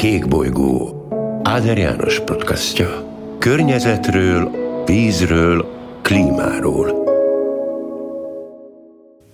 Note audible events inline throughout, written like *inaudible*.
Kékbolygó Áder János podcastja. Környezetről, vízről, klímáról.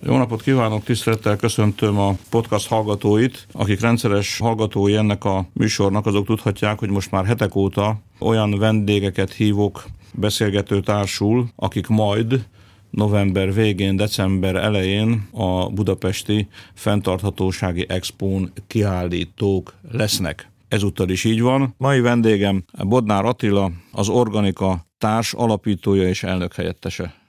Jó napot kívánok, tisztelettel köszöntöm a podcast hallgatóit. Akik rendszeres hallgatói ennek a műsornak, azok tudhatják, hogy most már hetek óta olyan vendégeket hívok beszélgető társul, akik majd november végén, december elején a budapesti fenntarthatósági expón kiállítók lesznek. Ezúttal is így van. Mai vendégem Bodnár Attila, az Organika társ alapítója és elnök helyettese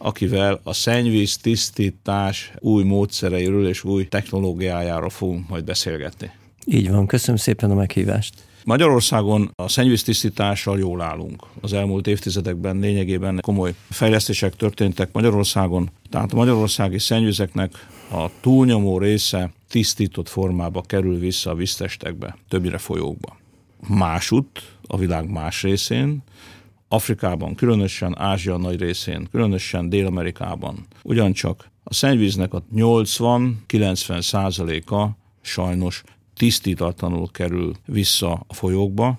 akivel a szennyvíz tisztítás új módszereiről és új technológiájáról fogunk majd beszélgetni. Így van, köszönöm szépen a meghívást. Magyarországon a szennyvíztisztítással jól állunk. Az elmúlt évtizedekben lényegében komoly fejlesztések történtek Magyarországon, tehát a magyarországi szennyvizeknek a túlnyomó része tisztított formába kerül vissza a víztestekbe, többire folyókba. Másút, a világ más részén, Afrikában, különösen Ázsia nagy részén, különösen Dél-Amerikában ugyancsak a szennyvíznek a 80-90 százaléka sajnos tisztítatlanul kerül vissza a folyókba.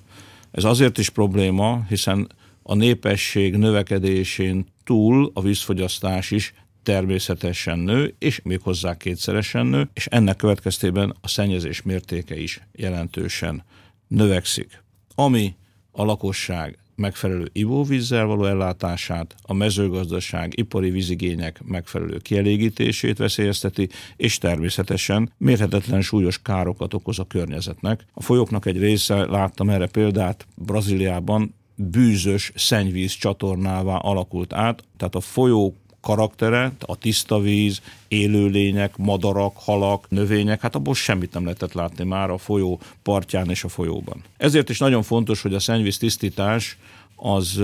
Ez azért is probléma, hiszen a népesség növekedésén túl a vízfogyasztás is természetesen nő, és még hozzá kétszeresen nő, és ennek következtében a szennyezés mértéke is jelentősen növekszik. Ami a lakosság megfelelő ivóvízzel való ellátását, a mezőgazdaság ipari vízigények megfelelő kielégítését veszélyezteti, és természetesen mérhetetlen súlyos károkat okoz a környezetnek. A folyóknak egy része, láttam erre példát, Brazíliában bűzös szennyvíz csatornává alakult át, tehát a folyók karaktere, a tiszta víz, élőlények, madarak, halak, növények, hát abból semmit nem lehetett látni már a folyó partján és a folyóban. Ezért is nagyon fontos, hogy a szennyvíz tisztítás az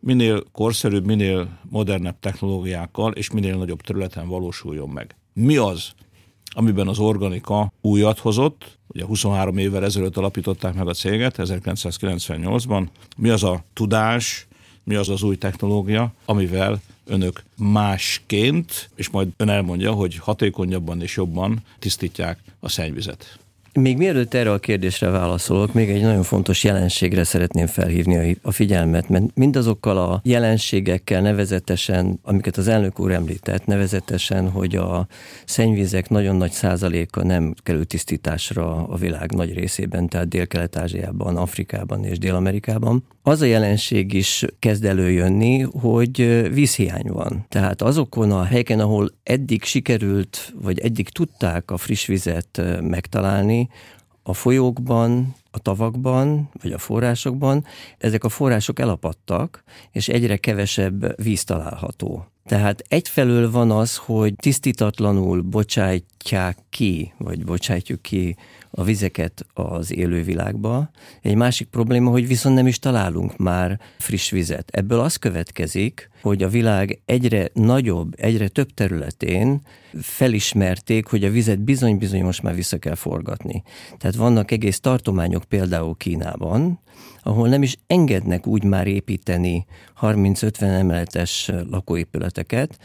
minél korszerűbb, minél modernebb technológiákkal és minél nagyobb területen valósuljon meg. Mi az, amiben az organika újat hozott, ugye 23 évvel ezelőtt alapították meg a céget, 1998-ban. Mi az a tudás, mi az az új technológia, amivel önök másként, és majd ön elmondja, hogy hatékonyabban és jobban tisztítják a szennyvizet. Még mielőtt erre a kérdésre válaszolok, még egy nagyon fontos jelenségre szeretném felhívni a figyelmet, mert mindazokkal a jelenségekkel nevezetesen, amiket az elnök úr említett, nevezetesen, hogy a szennyvizek nagyon nagy százaléka nem kerül tisztításra a világ nagy részében, tehát Dél-Kelet-Ázsiában, Afrikában és Dél-Amerikában. Az a jelenség is kezd előjönni, hogy vízhiány van. Tehát azokon a helyeken, ahol eddig sikerült, vagy eddig tudták a friss vizet megtalálni, a folyókban, a tavakban, vagy a forrásokban, ezek a források elapadtak, és egyre kevesebb víz található. Tehát egyfelől van az, hogy tisztítatlanul bocsájtják ki, vagy bocsájtjuk ki a vizeket az élővilágba. Egy másik probléma, hogy viszont nem is találunk már friss vizet. Ebből az következik, hogy a világ egyre nagyobb, egyre több területén felismerték, hogy a vizet bizony-bizony most már vissza kell forgatni. Tehát vannak egész tartományok például Kínában, ahol nem is engednek úgy már építeni 30-50 emeletes lakóépületeket,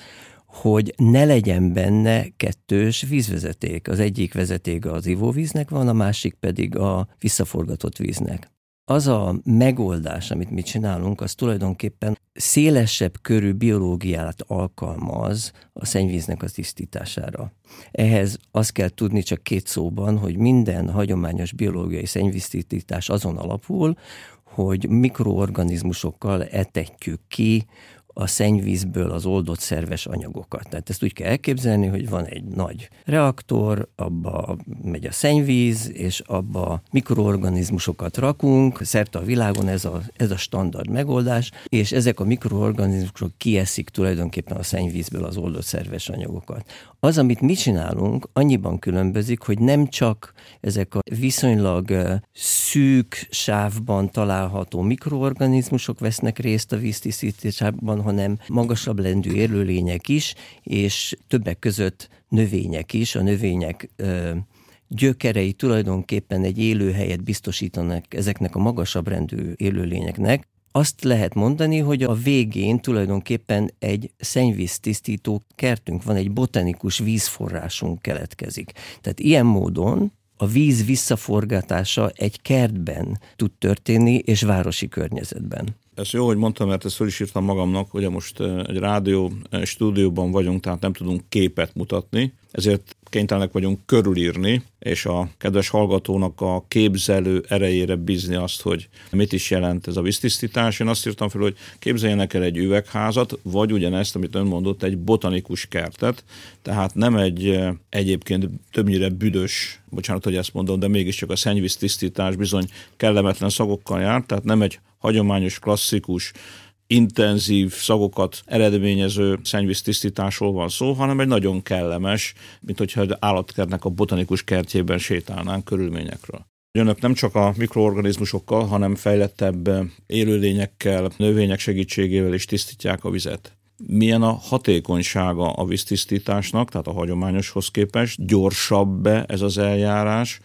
hogy ne legyen benne kettős vízvezeték. Az egyik vezeték az ivóvíznek van, a másik pedig a visszaforgatott víznek. Az a megoldás, amit mi csinálunk, az tulajdonképpen szélesebb körű biológiát alkalmaz a szennyvíznek az tisztítására. Ehhez azt kell tudni csak két szóban, hogy minden hagyományos biológiai szennyvíztisztítás azon alapul, hogy mikroorganizmusokkal etetjük ki a szennyvízből az oldott szerves anyagokat. Tehát ezt úgy kell elképzelni, hogy van egy nagy reaktor, abba megy a szennyvíz, és abba mikroorganizmusokat rakunk, szerte a világon ez a, ez a standard megoldás, és ezek a mikroorganizmusok kieszik tulajdonképpen a szennyvízből az oldott szerves anyagokat. Az, amit mi csinálunk, annyiban különbözik, hogy nem csak ezek a viszonylag szűk sávban található mikroorganizmusok vesznek részt a víztisztításában, hanem magasabb lendű élőlények is, és többek között növények is. A növények gyökerei tulajdonképpen egy élőhelyet biztosítanak ezeknek a magasabb rendű élőlényeknek, azt lehet mondani, hogy a végén tulajdonképpen egy szennyvíztisztító kertünk van, egy botanikus vízforrásunk keletkezik. Tehát ilyen módon a víz visszaforgatása egy kertben tud történni, és városi környezetben. Ez jó, hogy mondtam, mert ezt fel is írtam magamnak, hogy most egy rádió stúdióban vagyunk, tehát nem tudunk képet mutatni, ezért kénytelenek vagyunk körülírni, és a kedves hallgatónak a képzelő erejére bízni azt, hogy mit is jelent ez a víztisztítás. Én azt írtam fel, hogy képzeljenek el egy üvegházat, vagy ugyanezt, amit ön mondott, egy botanikus kertet, tehát nem egy egyébként többnyire büdös, bocsánat, hogy ezt mondom, de mégiscsak a szennyvíztisztítás bizony kellemetlen szagokkal jár, tehát nem egy hagyományos, klasszikus, intenzív szagokat eredményező szennyvíz tisztításról van szó, hanem egy nagyon kellemes, mint hogyha egy állatkertnek a botanikus kertjében sétálnánk körülményekről. Önök nem csak a mikroorganizmusokkal, hanem fejlettebb élőlényekkel, növények segítségével is tisztítják a vizet. Milyen a hatékonysága a víztisztításnak, tehát a hagyományoshoz képest? Gyorsabb-e ez az eljárás?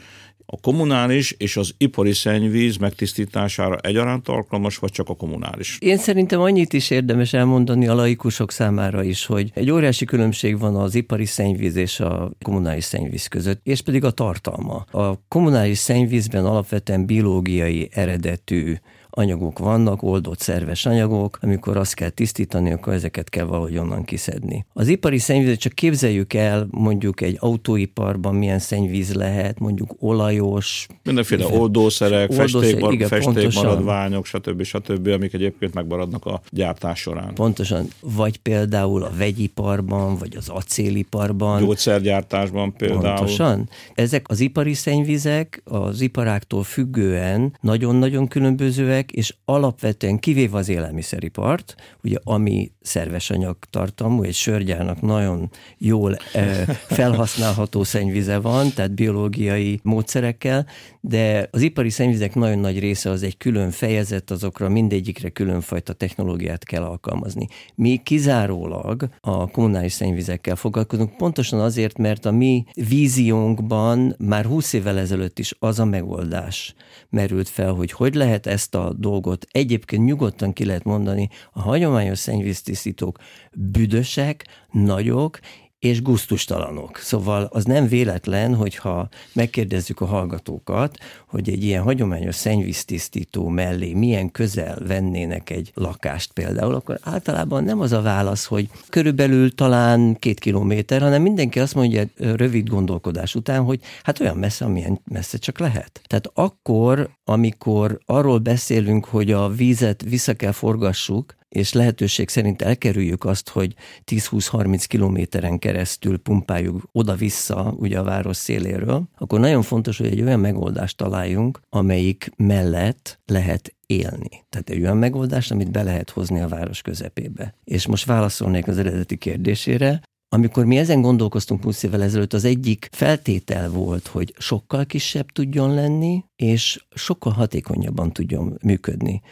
A kommunális és az ipari szennyvíz megtisztítására egyaránt alkalmas, vagy csak a kommunális? Én szerintem annyit is érdemes elmondani a laikusok számára is, hogy egy óriási különbség van az ipari szennyvíz és a kommunális szennyvíz között, és pedig a tartalma. A kommunális szennyvízben alapvetően biológiai eredetű anyagok vannak, oldott szerves anyagok, amikor azt kell tisztítani, akkor ezeket kell valahogy onnan kiszedni. Az ipari szennyvizet csak képzeljük el, mondjuk egy autóiparban milyen szennyvíz lehet, mondjuk olajos. Mindenféle oldószerek, oldószer, festékmaradványok, stb. stb., amik egyébként megmaradnak a gyártás során. Pontosan. Vagy például a vegyiparban, vagy az acéliparban. Gyógyszergyártásban például. Pontosan. Ezek az ipari szennyvizek az iparáktól függően nagyon-nagyon különbözőek, termékek, és alapvetően kivéve az élelmiszeripart, ugye ami szerves anyagtartalmú, egy sörgyárnak nagyon jól *laughs* felhasználható szennyvize van, tehát biológiai módszerekkel, de az ipari szennyvizek nagyon nagy része az egy külön fejezet, azokra mindegyikre különfajta technológiát kell alkalmazni. Mi kizárólag a kommunális szennyvizekkel foglalkozunk, pontosan azért, mert a mi víziónkban már 20 évvel ezelőtt is az a megoldás merült fel, hogy hogy lehet ezt a dolgot egyébként nyugodtan ki lehet mondani, a hagyományos szennyvíztisztítók büdösek, nagyok, és guztustalanok. Szóval az nem véletlen, hogyha megkérdezzük a hallgatókat, hogy egy ilyen hagyományos szennyvíztisztító mellé milyen közel vennének egy lakást például, akkor általában nem az a válasz, hogy körülbelül talán két kilométer, hanem mindenki azt mondja rövid gondolkodás után, hogy hát olyan messze, amilyen messze csak lehet. Tehát akkor, amikor arról beszélünk, hogy a vízet vissza kell forgassuk, és lehetőség szerint elkerüljük azt, hogy 10-20-30 kilométeren keresztül pumpáljuk oda-vissza ugye a város széléről, akkor nagyon fontos, hogy egy olyan megoldást találjunk, amelyik mellett lehet élni. Tehát egy olyan megoldást, amit be lehet hozni a város közepébe. És most válaszolnék az eredeti kérdésére, amikor mi ezen gondolkoztunk 20 évvel ezelőtt, az egyik feltétel volt, hogy sokkal kisebb tudjon lenni, és sokkal hatékonyabban tudjon működni.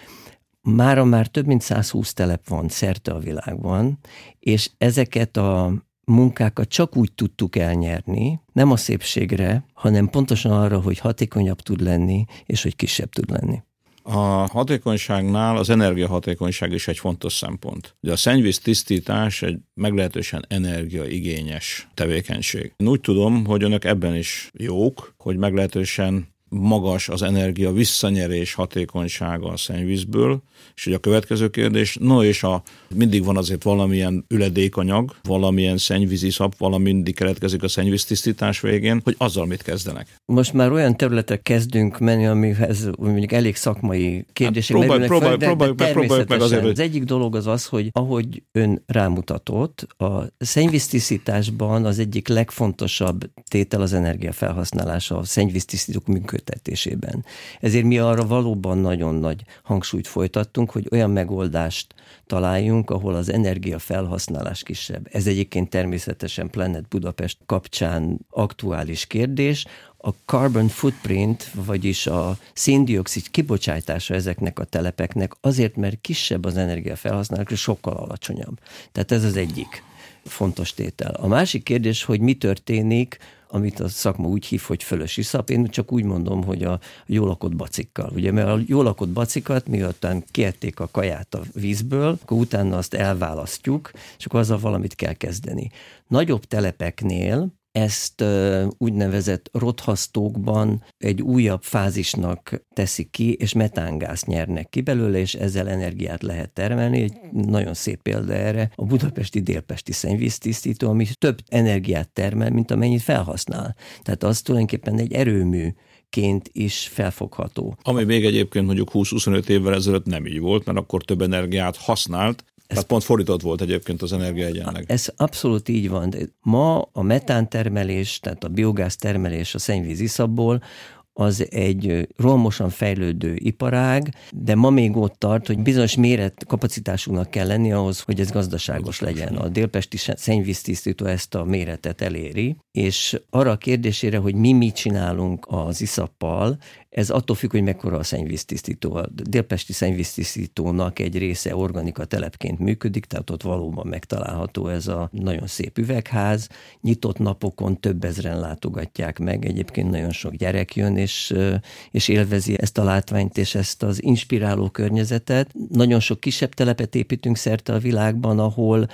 Mára már több mint 120 telep van szerte a világban, és ezeket a munkákat csak úgy tudtuk elnyerni, nem a szépségre, hanem pontosan arra, hogy hatékonyabb tud lenni, és hogy kisebb tud lenni. A hatékonyságnál az energiahatékonyság is egy fontos szempont. Ugye a szennyvíz tisztítás egy meglehetősen energiaigényes tevékenység. Én úgy tudom, hogy önök ebben is jók, hogy meglehetősen magas az energia visszanyerés hatékonysága a szennyvízből, és ugye a következő kérdés, no és a, mindig van azért valamilyen üledékanyag, valamilyen szennyvízi szap, valami mindig keletkezik a szennyvíztisztítás végén, hogy azzal mit kezdenek. Most már olyan területek kezdünk menni, amihez mondjuk elég szakmai kérdések hát próbálj, próbálj, fel, próbálj, de, próbálj, meg azért, hogy... Az egyik dolog az az, hogy ahogy ön rámutatott, a szennyvíztisztításban az egyik legfontosabb tétel az energiafelhasználása, a szennyvíztisztítók működtetésében. Ezért mi arra valóban nagyon nagy hangsúlyt folytattunk, hogy olyan megoldást találjunk, ahol az energia felhasználás kisebb. Ez egyébként természetesen Planet Budapest kapcsán aktuális kérdés. A carbon footprint, vagyis a széndiokszid kibocsátása ezeknek a telepeknek azért, mert kisebb az energia felhasználás, és sokkal alacsonyabb. Tehát ez az egyik fontos tétel. A másik kérdés, hogy mi történik, amit a szakma úgy hív, hogy fölös iszap. Én csak úgy mondom, hogy a jól lakott bacikkal. Ugye, mert a jól lakott bacikat, miután kiették a kaját a vízből, akkor utána azt elválasztjuk, és akkor azzal valamit kell kezdeni. Nagyobb telepeknél ezt úgynevezett rothasztókban egy újabb fázisnak teszik ki, és metángáz nyernek ki belőle, és ezzel energiát lehet termelni. Egy nagyon szép példa erre a budapesti délpesti szennyvíztisztító, ami több energiát termel, mint amennyit felhasznál. Tehát az tulajdonképpen egy erőmű ként is felfogható. Ami még egyébként mondjuk 20-25 évvel ezelőtt nem így volt, mert akkor több energiát használt, ez Tehát pont fordított volt egyébként az energia egyenleg. Ez abszolút így van. Ma a metántermelés, tehát a biogáz termelés a szennyvíz iszapból, az egy romosan fejlődő iparág, de ma még ott tart, hogy bizonyos méret kapacitásunknak kell lenni ahhoz, hogy ez gazdaságos legyen. A délpesti szennyvíztisztító ezt a méretet eléri, és arra a kérdésére, hogy mi mit csinálunk az iszappal, ez attól függ, hogy mekkora a szennyvíztisztító. A délpesti szennyvíztisztítónak egy része organika telepként működik, tehát ott valóban megtalálható ez a nagyon szép üvegház. Nyitott napokon több ezren látogatják meg, egyébként nagyon sok gyerek jön, és, és élvezi ezt a látványt és ezt az inspiráló környezetet. Nagyon sok kisebb telepet építünk szerte a világban, ahol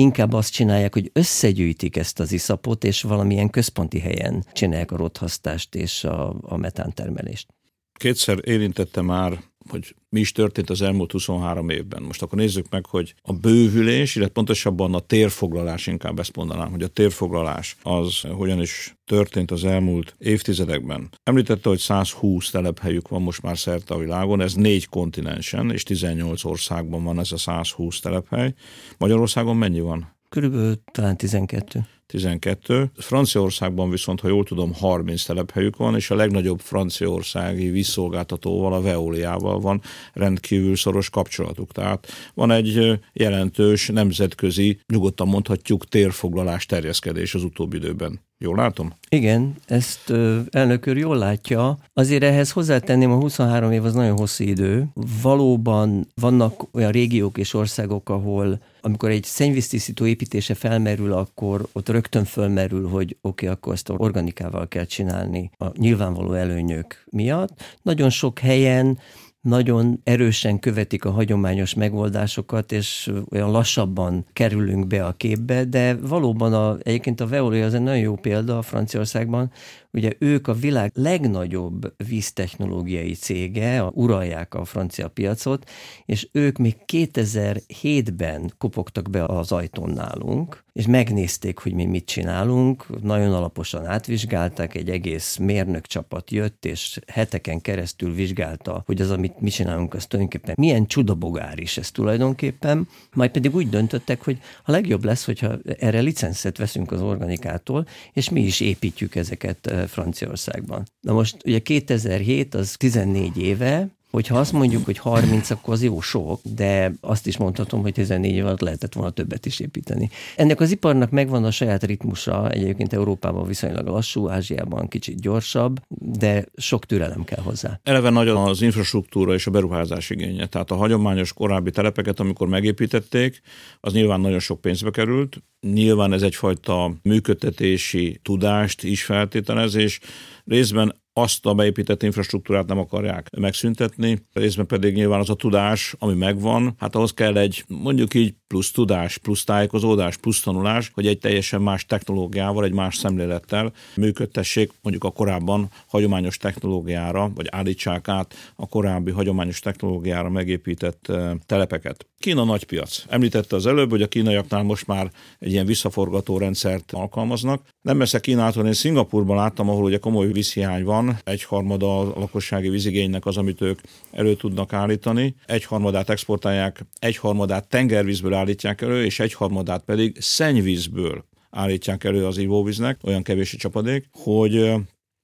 inkább azt csinálják, hogy összegyűjtik ezt az iszapot, és valamilyen központi helyen csinálják a rothasztást és a, a metántermelést. Kétszer érintette már hogy mi is történt az elmúlt 23 évben. Most akkor nézzük meg, hogy a bővülés, illetve pontosabban a térfoglalás, inkább ezt mondanám, hogy a térfoglalás az hogyan is történt az elmúlt évtizedekben. Említette, hogy 120 telephelyük van most már szerte a világon, ez négy kontinensen, és 18 országban van ez a 120 telephely. Magyarországon mennyi van? Körülbelül talán 12. 12. Franciaországban viszont, ha jól tudom, 30 telephelyük van, és a legnagyobb franciaországi vízszolgáltatóval, a Veoliával van rendkívül szoros kapcsolatuk. Tehát van egy jelentős nemzetközi, nyugodtan mondhatjuk, térfoglalás terjeszkedés az utóbbi időben. Jól látom? Igen, ezt elnök úr jól látja. Azért ehhez hozzátenném, a 23 év az nagyon hosszú idő. Valóban vannak olyan régiók és országok, ahol amikor egy szennyvíztisztító építése felmerül, akkor ott rögtön fölmerül, hogy oké, okay, akkor ezt organikával kell csinálni a nyilvánvaló előnyök miatt. Nagyon sok helyen nagyon erősen követik a hagyományos megoldásokat, és olyan lassabban kerülünk be a képbe, de valóban a, egyébként a Veolia az egy nagyon jó példa a Franciaországban, Ugye ők a világ legnagyobb víztechnológiai cége, a, uralják a francia piacot, és ők még 2007-ben kopogtak be az ajtón nálunk, és megnézték, hogy mi mit csinálunk, nagyon alaposan átvizsgálták, egy egész mérnök csapat jött, és heteken keresztül vizsgálta, hogy az, amit mi csinálunk, az tulajdonképpen milyen csudabogár is ez tulajdonképpen, majd pedig úgy döntöttek, hogy a legjobb lesz, hogyha erre licenszet veszünk az organikától, és mi is építjük ezeket Franciaországban. Na most ugye 2007 az 14 éve, Hogyha azt mondjuk, hogy 30, akkor az jó sok, de azt is mondhatom, hogy 14 év alatt lehetett volna többet is építeni. Ennek az iparnak megvan a saját ritmusa, egyébként Európában viszonylag lassú, Ázsiában kicsit gyorsabb, de sok türelem kell hozzá. Eleve nagyon az infrastruktúra és a beruházás igénye. Tehát a hagyományos korábbi telepeket, amikor megépítették, az nyilván nagyon sok pénzbe került. Nyilván ez egyfajta működtetési tudást is feltételez, és részben azt a beépített infrastruktúrát nem akarják megszüntetni, részben pedig nyilván az a tudás, ami megvan, hát ahhoz kell egy mondjuk így plusz tudás, plusz tájékozódás, plusz tanulás, hogy egy teljesen más technológiával, egy más szemlélettel működtessék mondjuk a korábban hagyományos technológiára, vagy állítsák át a korábbi hagyományos technológiára megépített eh, telepeket. Kína nagy piac. Említette az előbb, hogy a kínaiaknál most már egy ilyen visszaforgató rendszert alkalmaznak. Nem messze Kínától, én Szingapurban láttam, ahol ugye komoly vízhiány van, egyharmada a lakossági vízigénynek az, amit ők elő tudnak állítani, egyharmadát exportálják, egyharmadát tengervízből állítják elő, és egyharmadát pedig szennyvízből állítják elő az ivóvíznek, olyan kevés a csapadék, hogy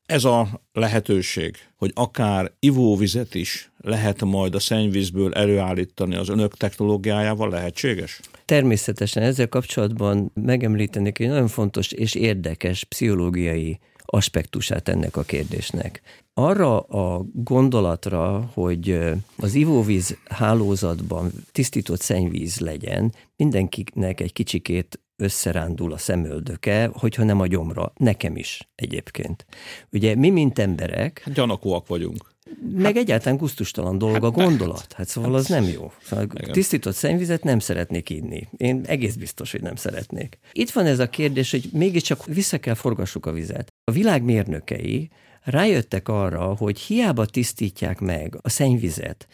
ez a lehetőség, hogy akár ivóvizet is lehet majd a szennyvízből előállítani az önök technológiájával lehetséges? Természetesen ezzel kapcsolatban megemlítenék egy nagyon fontos és érdekes pszichológiai aspektusát ennek a kérdésnek. Arra a gondolatra, hogy az ivóvíz hálózatban tisztított szennyvíz legyen, mindenkinek egy kicsikét összerándul a szemöldöke, hogyha nem a gyomra. Nekem is egyébként. Ugye mi, mint emberek... Gyanakóak vagyunk. meg egyáltalán gusztustalan dolog a gondolat. Hát szóval az nem jó. Szóval tisztított szennyvizet nem szeretnék inni. Én egész biztos, hogy nem szeretnék. Itt van ez a kérdés, hogy mégiscsak vissza kell forgassuk a vizet. A világ mérnökei rájöttek arra, hogy hiába tisztítják meg a szennyvizet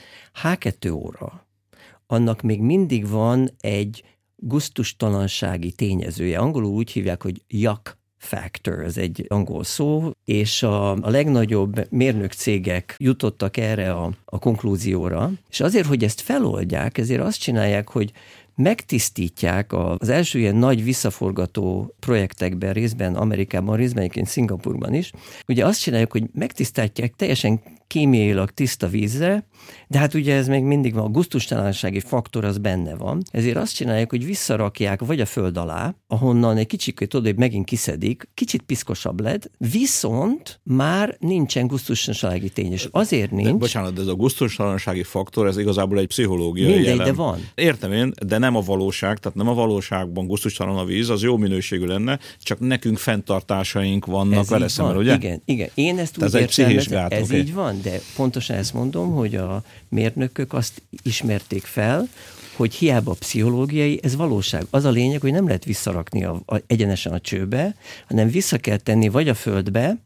H2 óra, annak még mindig van egy guztustalansági tényezője. Angolul úgy hívják, hogy yuck factor, ez egy angol szó, és a, a legnagyobb mérnök cégek jutottak erre a, a konklúzióra, és azért, hogy ezt feloldják, ezért azt csinálják, hogy megtisztítják az első ilyen nagy visszaforgató projektekben, részben Amerikában, részben egyébként Szingapurban is. Ugye azt csináljuk, hogy megtisztítják teljesen kémiailag tiszta vízre, de hát ugye ez még mindig van, a guztustalansági faktor az benne van, ezért azt csinálják, hogy visszarakják vagy a föld alá, ahonnan egy kicsit hogy megint kiszedik, kicsit piszkosabb lett, viszont már nincsen guztustalansági tény, és azért nincs. De, bocsánat, de ez a guztustalansági faktor, ez igazából egy pszichológiai Mindegy, jelen. de van. Értem én, de nem a valóság, tehát nem a valóságban guztustalan a víz, az jó minőségű lenne, csak nekünk fenntartásaink vannak ez vele szemben, ugye? Igen, igen. Én ezt úgy ez értem, ez, ez okay. így van, de pontosan ezt mondom, hogy a mérnökök azt ismerték fel, hogy hiába pszichológiai, ez valóság. Az a lényeg, hogy nem lehet visszarakni a, a, egyenesen a csőbe, hanem vissza kell tenni vagy a földbe,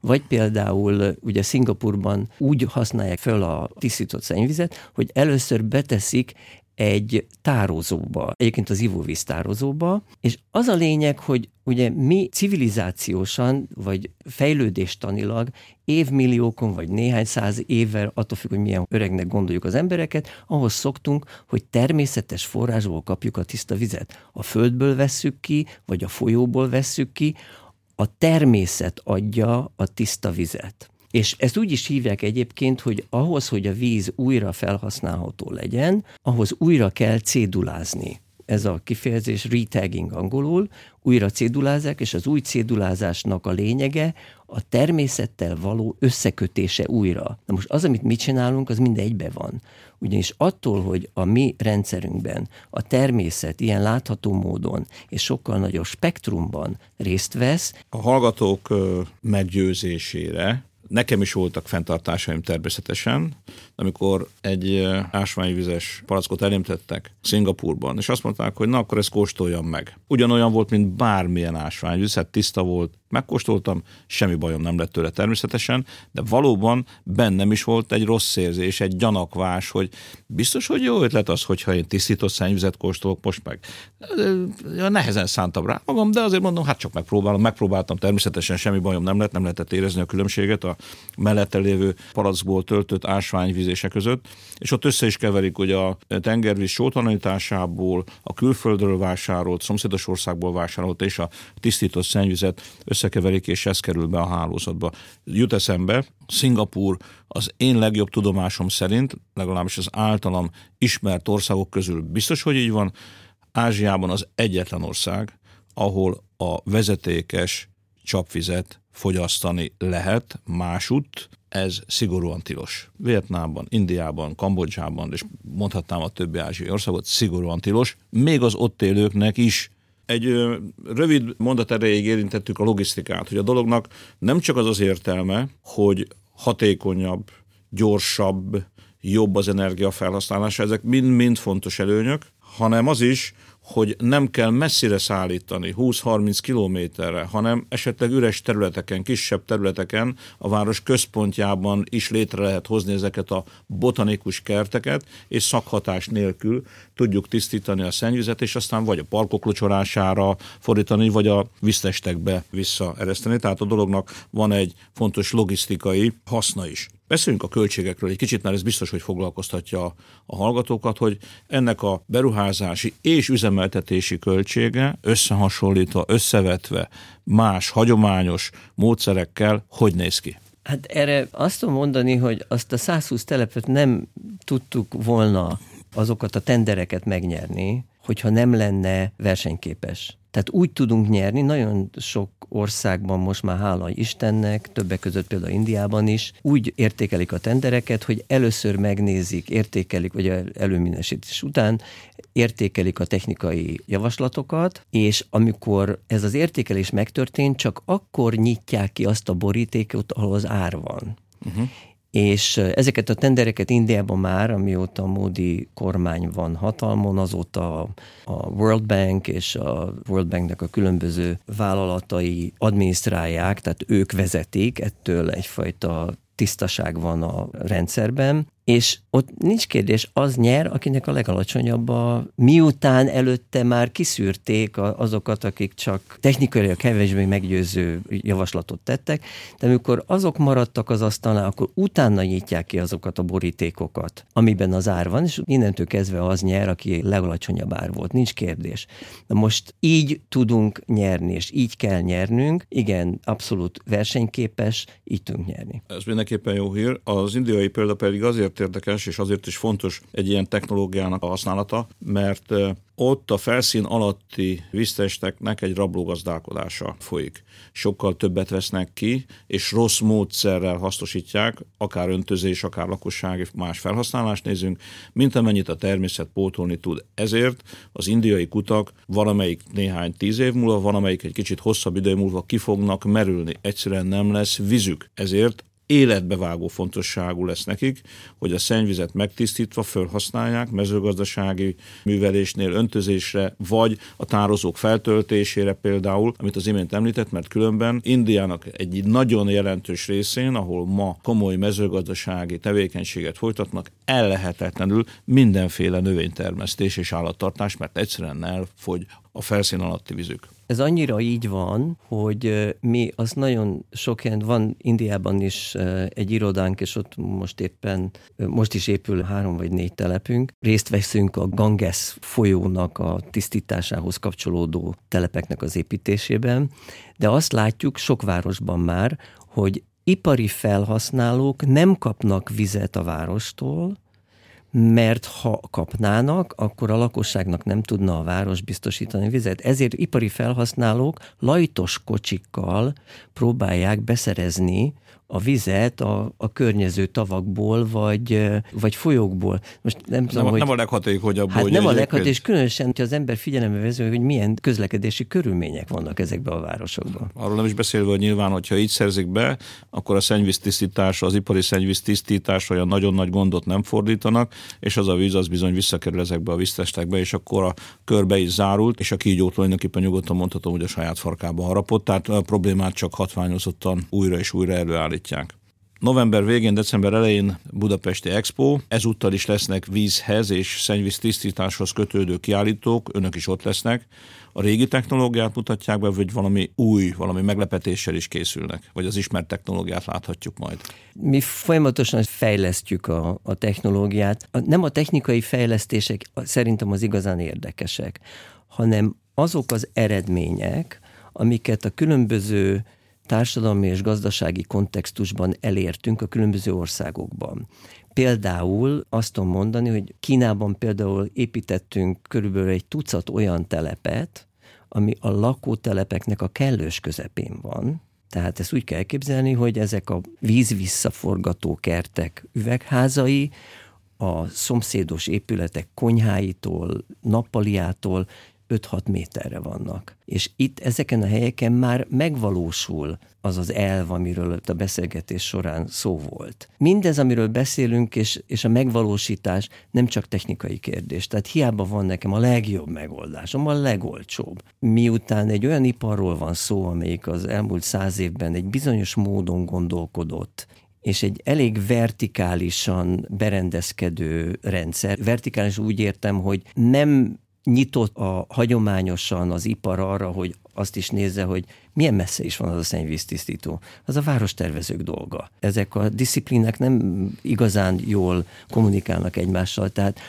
vagy például ugye Szingapurban úgy használják fel a tisztított szennyvizet, hogy először beteszik egy tározóba, egyébként az ivóvíz tározóba, és az a lényeg, hogy ugye mi civilizációsan, vagy fejlődéstanilag évmilliókon, vagy néhány száz évvel, attól függ, hogy milyen öregnek gondoljuk az embereket, ahhoz szoktunk, hogy természetes forrásból kapjuk a tiszta vizet. A földből vesszük ki, vagy a folyóból vesszük ki, a természet adja a tiszta vizet. És ezt úgy is hívják egyébként, hogy ahhoz, hogy a víz újra felhasználható legyen, ahhoz újra kell cédulázni. Ez a kifejezés retagging angolul, újra cédulázák, és az új cédulázásnak a lényege a természettel való összekötése újra. Na most az, amit mi csinálunk, az mind egybe van. Ugyanis attól, hogy a mi rendszerünkben a természet ilyen látható módon és sokkal nagyobb spektrumban részt vesz. A hallgatók meggyőzésére Nekem is voltak fenntartásaim természetesen, amikor egy ásványvizes palackot elémtettek Szingapurban, és azt mondták, hogy na akkor ezt kóstoljam meg. Ugyanolyan volt, mint bármilyen ásványvíz, hát tiszta volt, megkóstoltam, semmi bajom nem lett tőle természetesen, de valóban bennem is volt egy rossz érzés, egy gyanakvás, hogy biztos, hogy jó ötlet az, hogyha én tisztított szennyvizet kóstolok most meg. Nehezen szántam rá magam, de azért mondom, hát csak megpróbálom, megpróbáltam, természetesen semmi bajom nem lett, nem lehetett érezni a különbséget a mellette lévő palackból töltött ásványvízése között, és ott össze is keverik ugye a tengervíz sótalanításából, a külföldről vásárolt, szomszédos országból vásárolt és a tisztított szennyvizet összekeverik, és ez kerül be a hálózatba. Jut eszembe, Szingapúr az én legjobb tudomásom szerint, legalábbis az általam ismert országok közül biztos, hogy így van, Ázsiában az egyetlen ország, ahol a vezetékes csapvizet fogyasztani lehet másút, ez szigorúan tilos. Vietnámban, Indiában, Kambodzsában, és mondhatnám a többi ázsiai országot, szigorúan tilos, még az ott élőknek is egy rövid mondat erejéig érintettük a logisztikát, hogy a dolognak nem csak az az értelme, hogy hatékonyabb, gyorsabb, jobb az energiafelhasználása, ezek mind-mind fontos előnyök, hanem az is, hogy nem kell messzire szállítani, 20-30 kilométerre, hanem esetleg üres területeken, kisebb területeken, a város központjában is létre lehet hozni ezeket a botanikus kerteket, és szakhatás nélkül tudjuk tisztítani a szennyvizet, és aztán vagy a parkok locsorására fordítani, vagy a víztestekbe visszaereszteni. Tehát a dolognak van egy fontos logisztikai haszna is. Beszéljünk a költségekről egy kicsit, mert ez biztos, hogy foglalkoztatja a hallgatókat, hogy ennek a beruházási és üzemeltetési költsége összehasonlítva, összevetve más hagyományos módszerekkel hogy néz ki? Hát erre azt tudom mondani, hogy azt a 120 telepet nem tudtuk volna azokat a tendereket megnyerni, hogyha nem lenne versenyképes. Tehát úgy tudunk nyerni, nagyon sok országban most már hála Istennek, többek között például Indiában is, úgy értékelik a tendereket, hogy először megnézik, értékelik, vagy előminősítés után értékelik a technikai javaslatokat, és amikor ez az értékelés megtörtént, csak akkor nyitják ki azt a borítékot, ahol az ár van. Uh-huh és ezeket a tendereket Indiában már, amióta a Modi kormány van hatalmon, azóta a World Bank és a World Banknek a különböző vállalatai adminisztrálják, tehát ők vezetik, ettől egyfajta tisztaság van a rendszerben, és ott nincs kérdés, az nyer, akinek a legalacsonyabb a, miután előtte már kiszűrték azokat, akik csak technikai a kevésbé meggyőző javaslatot tettek, de amikor azok maradtak az asztalnál, akkor utána nyitják ki azokat a borítékokat, amiben az ár van, és innentől kezdve az nyer, aki legalacsonyabb ár volt. Nincs kérdés. Na most így tudunk nyerni, és így kell nyernünk. Igen, abszolút versenyképes, így tudunk nyerni. Ez mindenképpen jó hír. Az indiai példa pedig azért érdekes, és azért is fontos egy ilyen technológiának a használata, mert ott a felszín alatti víztesteknek egy rablógazdálkodása folyik. Sokkal többet vesznek ki, és rossz módszerrel hasznosítják, akár öntözés, akár lakossági más felhasználást nézünk, mint amennyit a természet pótolni tud. Ezért az indiai kutak valamelyik néhány tíz év múlva, valamelyik egy kicsit hosszabb idő múlva ki fognak merülni. Egyszerűen nem lesz vízük. Ezért életbevágó fontosságú lesz nekik, hogy a szennyvizet megtisztítva felhasználják mezőgazdasági művelésnél öntözésre, vagy a tározók feltöltésére például, amit az imént említett, mert különben Indiának egy nagyon jelentős részén, ahol ma komoly mezőgazdasági tevékenységet folytatnak, ellehetetlenül mindenféle növénytermesztés és állattartás, mert egyszerűen elfogy a felszín alatti vízük. Ez annyira így van, hogy mi az nagyon sok helyen van Indiában is egy irodánk, és ott most éppen, most is épül három vagy négy telepünk. Részt veszünk a Ganges folyónak a tisztításához kapcsolódó telepeknek az építésében, de azt látjuk sok városban már, hogy ipari felhasználók nem kapnak vizet a várostól, mert ha kapnának, akkor a lakosságnak nem tudna a város biztosítani vizet. Ezért ipari felhasználók lajtos kocsikkal próbálják beszerezni a vizet a, a környező tavakból, vagy, vagy folyókból. Most nem, tudom, nem, hogy, nem a leghatékonyabb. Hát nem a leghatékonyabb, és különösen, hogy az ember figyelembe vező, hogy milyen közlekedési körülmények vannak ezekben a városokban. Arról nem is beszélve, hogy nyilván, hogyha így szerzik be, akkor a szennyvíztisztítás, az ipari szennyvíztisztítás olyan nagyon nagy gondot nem fordítanak, és az a víz az bizony visszakerül ezekbe a víztestekbe, és akkor a körbe is zárult, és a kígyó tulajdonképpen nyugodtan mondhatom, hogy a saját farkába harapott, tehát a problémát csak hatványozottan újra és újra előállít állítják. November végén, december elején Budapesti Expo, ezúttal is lesznek vízhez és szennyvíz tisztításhoz kötődő kiállítók, önök is ott lesznek. A régi technológiát mutatják be, vagy valami új, valami meglepetéssel is készülnek, vagy az ismert technológiát láthatjuk majd? Mi folyamatosan fejlesztjük a, a technológiát. Nem a technikai fejlesztések szerintem az igazán érdekesek, hanem azok az eredmények, amiket a különböző társadalmi és gazdasági kontextusban elértünk a különböző országokban. Például azt tudom mondani, hogy Kínában például építettünk körülbelül egy tucat olyan telepet, ami a lakótelepeknek a kellős közepén van, tehát ezt úgy kell képzelni, hogy ezek a víz-visszaforgató kertek üvegházai, a szomszédos épületek konyháitól, nappaliától 5-6 méterre vannak. És itt ezeken a helyeken már megvalósul az az elv, amiről a beszélgetés során szó volt. Mindez, amiről beszélünk, és, és a megvalósítás nem csak technikai kérdés. Tehát hiába van nekem a legjobb megoldásom, a legolcsóbb. Miután egy olyan iparról van szó, amelyik az elmúlt száz évben egy bizonyos módon gondolkodott, és egy elég vertikálisan berendezkedő rendszer. Vertikális úgy értem, hogy nem nyitott a hagyományosan az ipar arra, hogy azt is nézze, hogy milyen messze is van az a szennyvíztisztító. Az a várostervezők dolga. Ezek a disziplinek nem igazán jól kommunikálnak egymással, tehát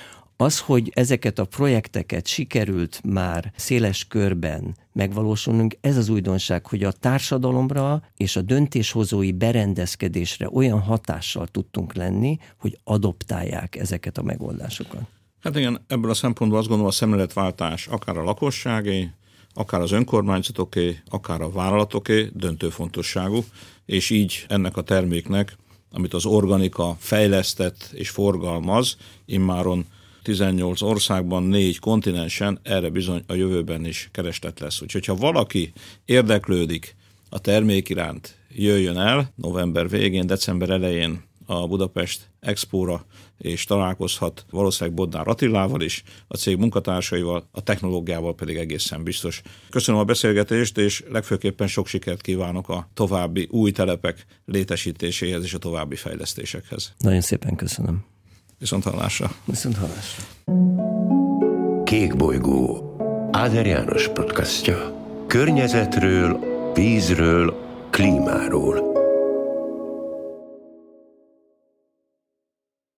az, hogy ezeket a projekteket sikerült már széles körben megvalósulnunk, ez az újdonság, hogy a társadalomra és a döntéshozói berendezkedésre olyan hatással tudtunk lenni, hogy adoptálják ezeket a megoldásokat. Hát igen, ebből a szempontból azt gondolom a szemléletváltás akár a lakosságé, akár az önkormányzatoké, akár a vállalatoké döntő fontosságú, és így ennek a terméknek, amit az organika fejlesztett és forgalmaz, immáron 18 országban, négy kontinensen, erre bizony a jövőben is kereslet lesz. Úgyhogy ha valaki érdeklődik a termék iránt, jöjjön el november végén, december elején a Budapest Expóra, és találkozhat valószínűleg Bodnár Attilával is, a cég munkatársaival, a technológiával pedig egészen biztos. Köszönöm a beszélgetést, és legfőképpen sok sikert kívánok a további új telepek létesítéséhez és a további fejlesztésekhez. Nagyon szépen köszönöm. Viszont hallásra. Viszont hallásra. Kék bolygó Áder János podcastja. Környezetről, vízről, klímáról.